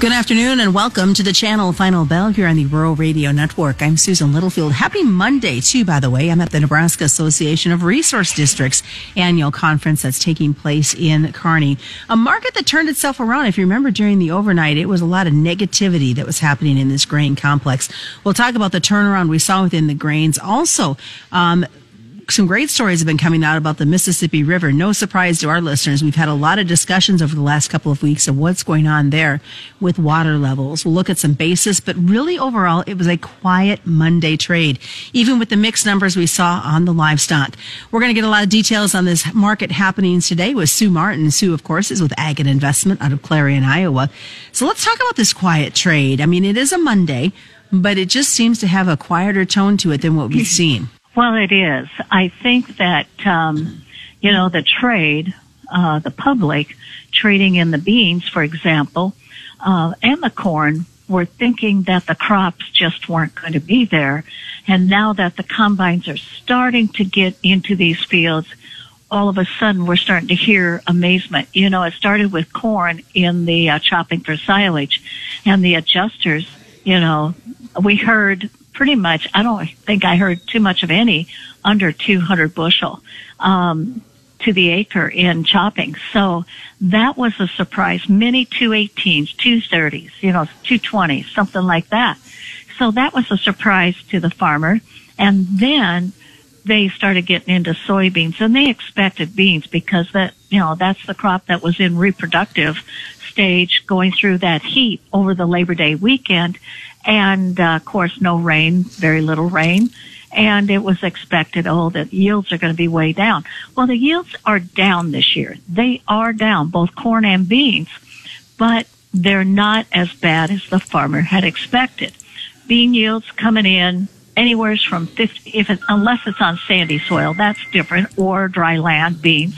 Good afternoon and welcome to the channel Final Bell here on the Rural Radio Network. I'm Susan Littlefield. Happy Monday too, by the way. I'm at the Nebraska Association of Resource Districts annual conference that's taking place in Kearney. A market that turned itself around. If you remember during the overnight, it was a lot of negativity that was happening in this grain complex. We'll talk about the turnaround we saw within the grains. Also, um, some great stories have been coming out about the Mississippi River. No surprise to our listeners. We've had a lot of discussions over the last couple of weeks of what's going on there with water levels. We'll look at some basis, but really overall, it was a quiet Monday trade, even with the mixed numbers we saw on the livestock. We're going to get a lot of details on this market happenings today with Sue Martin. Sue, of course, is with Ag and Investment out of Clarion, Iowa. So let's talk about this quiet trade. I mean, it is a Monday, but it just seems to have a quieter tone to it than what we've seen. Well, it is. I think that, um, you know, the trade, uh, the public trading in the beans, for example, uh, and the corn were thinking that the crops just weren't going to be there. And now that the combines are starting to get into these fields, all of a sudden we're starting to hear amazement. You know, it started with corn in the uh, chopping for silage and the adjusters, you know, we heard pretty much, I don't think I heard too much of any under 200 bushel, um, to the acre in chopping. So that was a surprise. Many 218s, 230s, you know, 220s, something like that. So that was a surprise to the farmer. And then they started getting into soybeans and they expected beans because that, you know, that's the crop that was in reproductive stage going through that heat over the Labor Day weekend and uh, of course no rain, very little rain. And it was expected, oh, the yields are going to be way down. Well, the yields are down this year. They are down, both corn and beans, but they're not as bad as the farmer had expected. Bean yields coming in anywhere from 50, if it, unless it's on sandy soil, that's different, or dry land beans.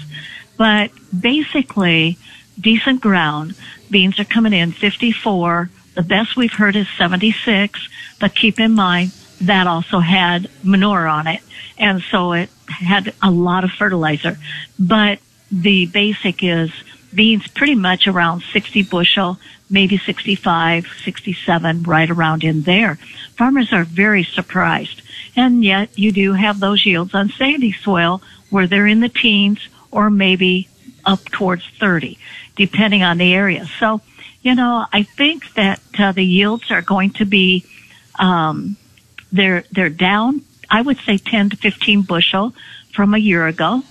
But basically, decent ground, beans are coming in 54, the best we've heard is 76, but keep in mind that also had manure on it. And so it had a lot of fertilizer. But the basic is beans pretty much around 60 bushel, maybe 65, 67, right around in there. Farmers are very surprised. And yet you do have those yields on sandy soil where they're in the teens or maybe up towards 30, depending on the area. So you know, I think that uh, the yields are going to be um, they're they're down. I would say 10 to 15 bushel from a year ago,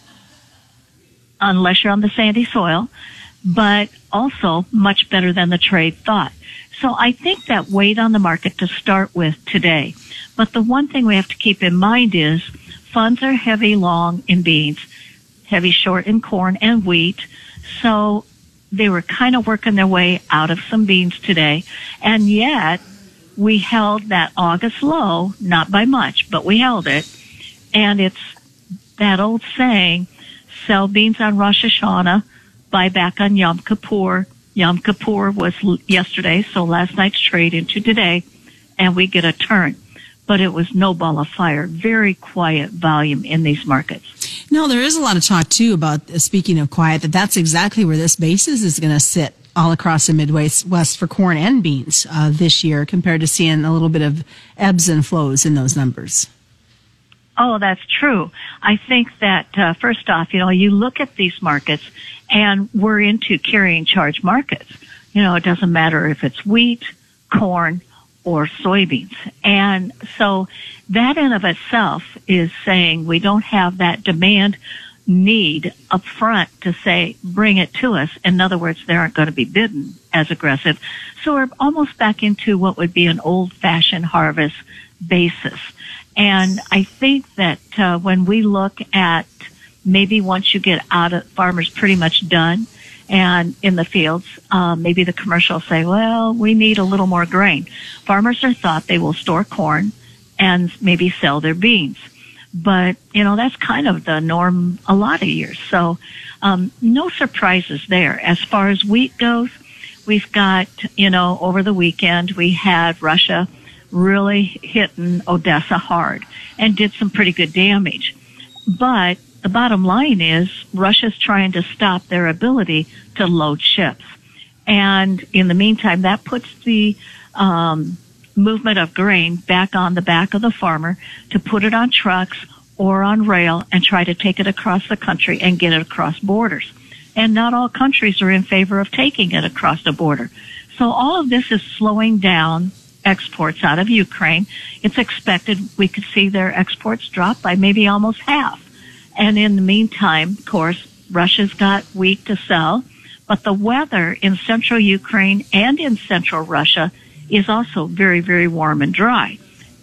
unless you're on the sandy soil, but also much better than the trade thought. So I think that weighed on the market to start with today. But the one thing we have to keep in mind is funds are heavy long in beans, heavy short in corn and wheat. So they were kind of working their way out of some beans today. And yet we held that August low, not by much, but we held it. And it's that old saying, sell beans on Rosh Hashanah, buy back on Yom Kippur. Yom Kippur was yesterday, so last night's trade into today, and we get a turn. But it was no ball of fire. Very quiet volume in these markets. No, there is a lot of talk too about uh, speaking of quiet that that's exactly where this basis is going to sit all across the Midwest West for corn and beans uh, this year, compared to seeing a little bit of ebbs and flows in those numbers. Oh, that's true. I think that uh, first off, you know, you look at these markets, and we're into carrying charge markets. You know, it doesn't matter if it's wheat, corn, or soybeans. And so that in of itself is saying we don't have that demand need up front to say, bring it to us. In other words, they aren't going to be bidden as aggressive. So we're almost back into what would be an old fashioned harvest basis. And I think that uh, when we look at maybe once you get out of farmers pretty much done, and in the fields, um, maybe the commercials say, well, we need a little more grain. Farmers are thought they will store corn and maybe sell their beans. But, you know, that's kind of the norm a lot of years. So, um, no surprises there. As far as wheat goes, we've got, you know, over the weekend, we had Russia really hitting Odessa hard and did some pretty good damage. But the bottom line is Russia's trying to stop their ability to load ships. And in the meantime, that puts the um, movement of grain back on the back of the farmer to put it on trucks or on rail and try to take it across the country and get it across borders. And not all countries are in favor of taking it across the border. So all of this is slowing down exports out of Ukraine. It's expected we could see their exports drop by maybe almost half. And in the meantime, of course, Russia's got wheat to sell, but the weather in central Ukraine and in central Russia is also very, very warm and dry.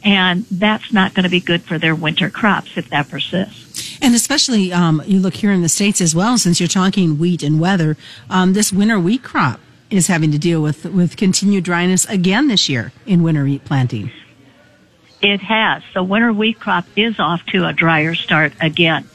And that's not going to be good for their winter crops if that persists. And especially, um, you look here in the States as well, since you're talking wheat and weather, um, this winter wheat crop is having to deal with, with continued dryness again this year in winter wheat planting. It has. The winter wheat crop is off to a drier start again.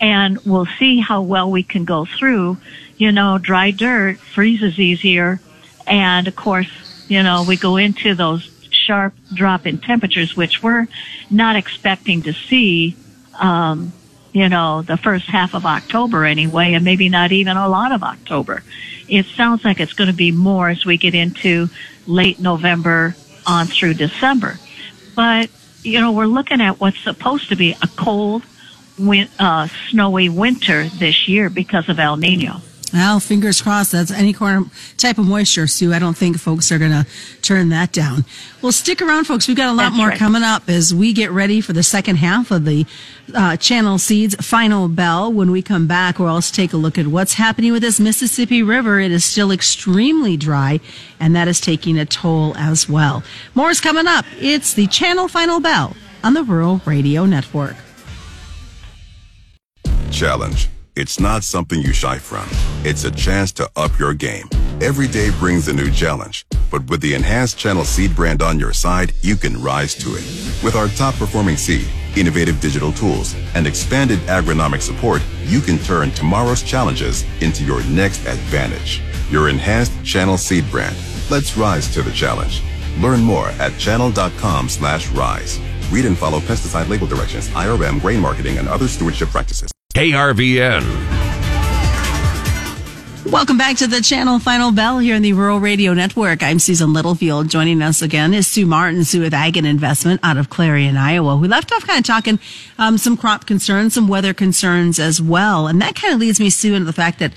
And we'll see how well we can go through. You know, dry dirt freezes easier. And of course, you know, we go into those sharp drop in temperatures, which we're not expecting to see, um, you know, the first half of October anyway, and maybe not even a lot of October. It sounds like it's going to be more as we get into late November on through December. But, you know, we're looking at what's supposed to be a cold, win- uh, snowy winter this year because of El Nino. Well, fingers crossed. That's any type of moisture, Sue. I don't think folks are going to turn that down. Well, stick around, folks. We've got a lot That's more right. coming up as we get ready for the second half of the uh, Channel Seeds final bell. When we come back, we'll also take a look at what's happening with this Mississippi River. It is still extremely dry, and that is taking a toll as well. More is coming up. It's the Channel Final Bell on the Rural Radio Network. Challenge it's not something you shy from. It's a chance to up your game. Every day brings a new challenge, but with the enhanced Channel Seed brand on your side, you can rise to it. With our top performing seed, innovative digital tools, and expanded agronomic support, you can turn tomorrow's challenges into your next advantage. Your enhanced Channel Seed brand. Let's rise to the challenge. Learn more at channel.com slash rise. Read and follow pesticide label directions, IRM, grain marketing, and other stewardship practices. KRVN. Welcome back to the channel Final Bell here in the Rural Radio Network. I'm Susan Littlefield. Joining us again is Sue Martin, Sue with Ag and Investment out of Clarion, Iowa. We left off kind of talking um, some crop concerns, some weather concerns as well. And that kind of leads me, Sue, into the fact that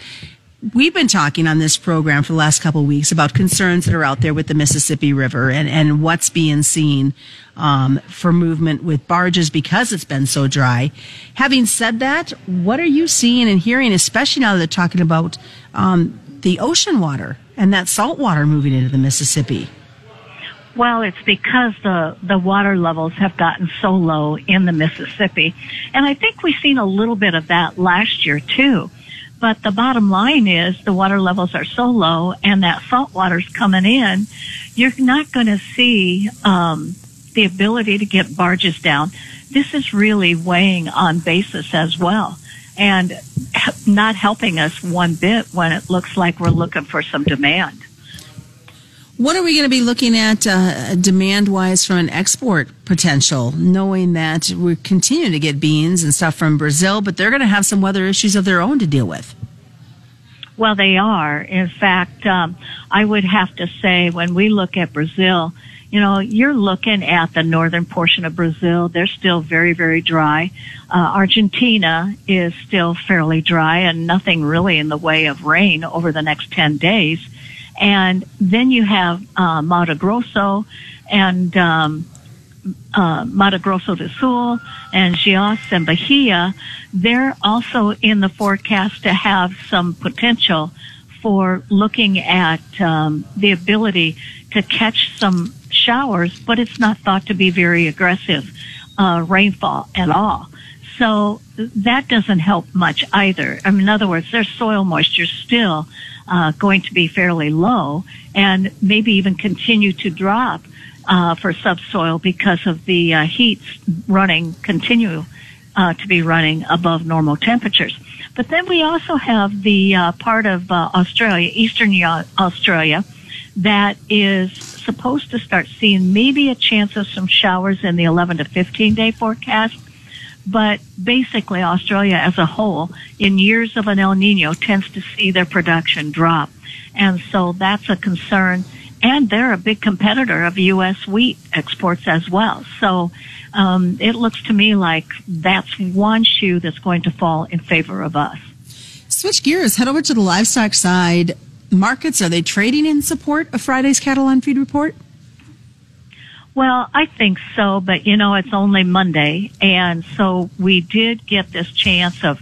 we've been talking on this program for the last couple of weeks about concerns that are out there with the Mississippi River and, and what's being seen um, for movement with barges because it's been so dry. Having said that, what are you seeing and hearing, especially now that they're talking about um, the ocean water and that salt water moving into the Mississippi? Well, it's because the, the water levels have gotten so low in the Mississippi. And I think we've seen a little bit of that last year too. But the bottom line is the water levels are so low and that salt water's coming in, you're not going to see, um, the ability to get barges down. This is really weighing on basis as well and not helping us one bit when it looks like we're looking for some demand. What are we going to be looking at uh, demand wise from an export potential, knowing that we're continuing to get beans and stuff from Brazil, but they're going to have some weather issues of their own to deal with? Well, they are. In fact, um, I would have to say when we look at Brazil, you know, you're looking at the northern portion of Brazil. They're still very, very dry. Uh, Argentina is still fairly dry and nothing really in the way of rain over the next 10 days. And then you have, uh, Mato Grosso and, um, uh, Mato Grosso do Sul and Goiás and Bahia, they're also in the forecast to have some potential for looking at um, the ability to catch some showers, but it's not thought to be very aggressive uh, rainfall at all. So that doesn't help much either. I mean, in other words, their soil moisture is still uh, going to be fairly low and maybe even continue to drop uh, for subsoil because of the uh, heats running continue uh, to be running above normal temperatures. But then we also have the uh, part of uh, Australia, eastern Australia, that is supposed to start seeing maybe a chance of some showers in the 11 to 15 day forecast. But basically Australia as a whole, in years of an El Nino, tends to see their production drop. And so that's a concern. And they're a big competitor of U.S. wheat exports as well. So um, it looks to me like that's one shoe that's going to fall in favor of us. Switch gears, head over to the livestock side. Markets, are they trading in support of Friday's Cattle on Feed report? Well, I think so, but you know, it's only Monday. And so we did get this chance of,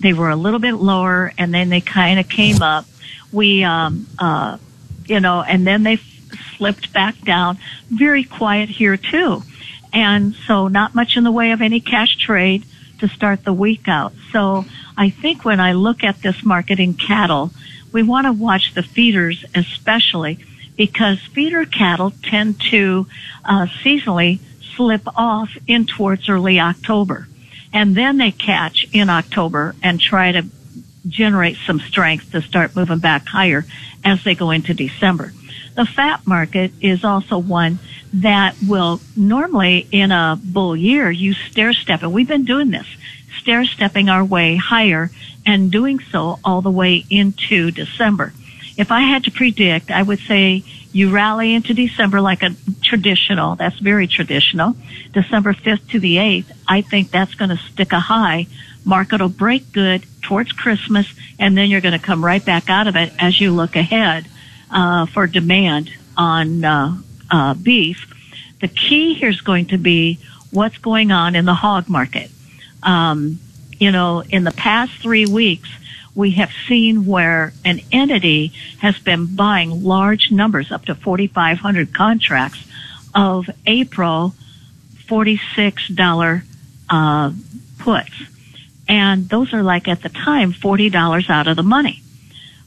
they were a little bit lower and then they kind of came up. We, um, uh, you know, and then they slipped back down. Very quiet here too. And so not much in the way of any cash trade to start the week out. So I think when I look at this market in cattle, we want to watch the feeders especially because feeder cattle tend to uh, seasonally slip off in towards early October. And then they catch in October and try to generate some strength to start moving back higher as they go into December. The fat market is also one that will normally in a bull year use stair step. And we've been doing this, stair stepping our way higher and doing so all the way into December. If I had to predict, I would say you rally into December like a traditional, that's very traditional. December 5th to the 8th, I think that's going to stick a high. Market will break good towards Christmas and then you're going to come right back out of it as you look ahead, uh, for demand on, uh, uh, beef. The key here is going to be what's going on in the hog market. Um, you know, in the past three weeks, we have seen where an entity has been buying large numbers, up to 4,500 contracts of April $46 uh, puts. And those are like at the time $40 out of the money.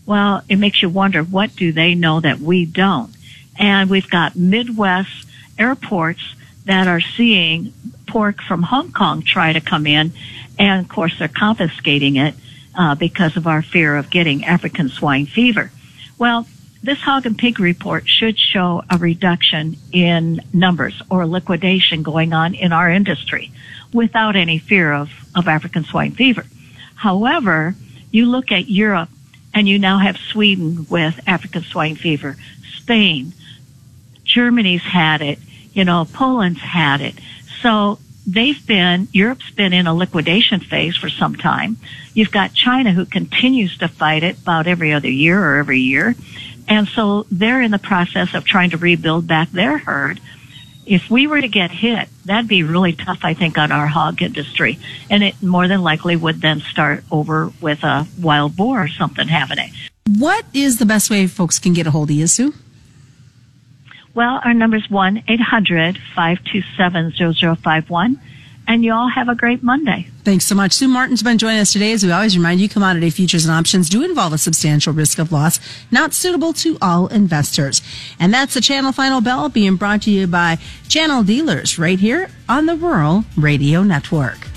Well, it makes you wonder what do they know that we don't? And we've got Midwest airports that are seeing pork from Hong Kong try to come in. And of course, they're confiscating it uh, because of our fear of getting African swine fever. Well, this hog and pig report should show a reduction in numbers or liquidation going on in our industry without any fear of, of African swine fever. However, you look at Europe and you now have Sweden with African swine fever, Spain, Germany's had it, you know, Poland's had it. So they've been, Europe's been in a liquidation phase for some time. You've got China who continues to fight it about every other year or every year. And so they're in the process of trying to rebuild back their herd. If we were to get hit, that'd be really tough, I think, on our hog industry. And it more than likely would then start over with a wild boar or something happening. What is the best way folks can get a hold of you, Sue? Well, our number is 1-800-527-0051. And you all have a great Monday. Thanks so much. Sue Martin's been joining us today. As we always remind you, commodity futures and options do involve a substantial risk of loss, not suitable to all investors. And that's the Channel Final Bell being brought to you by Channel Dealers right here on the Rural Radio Network.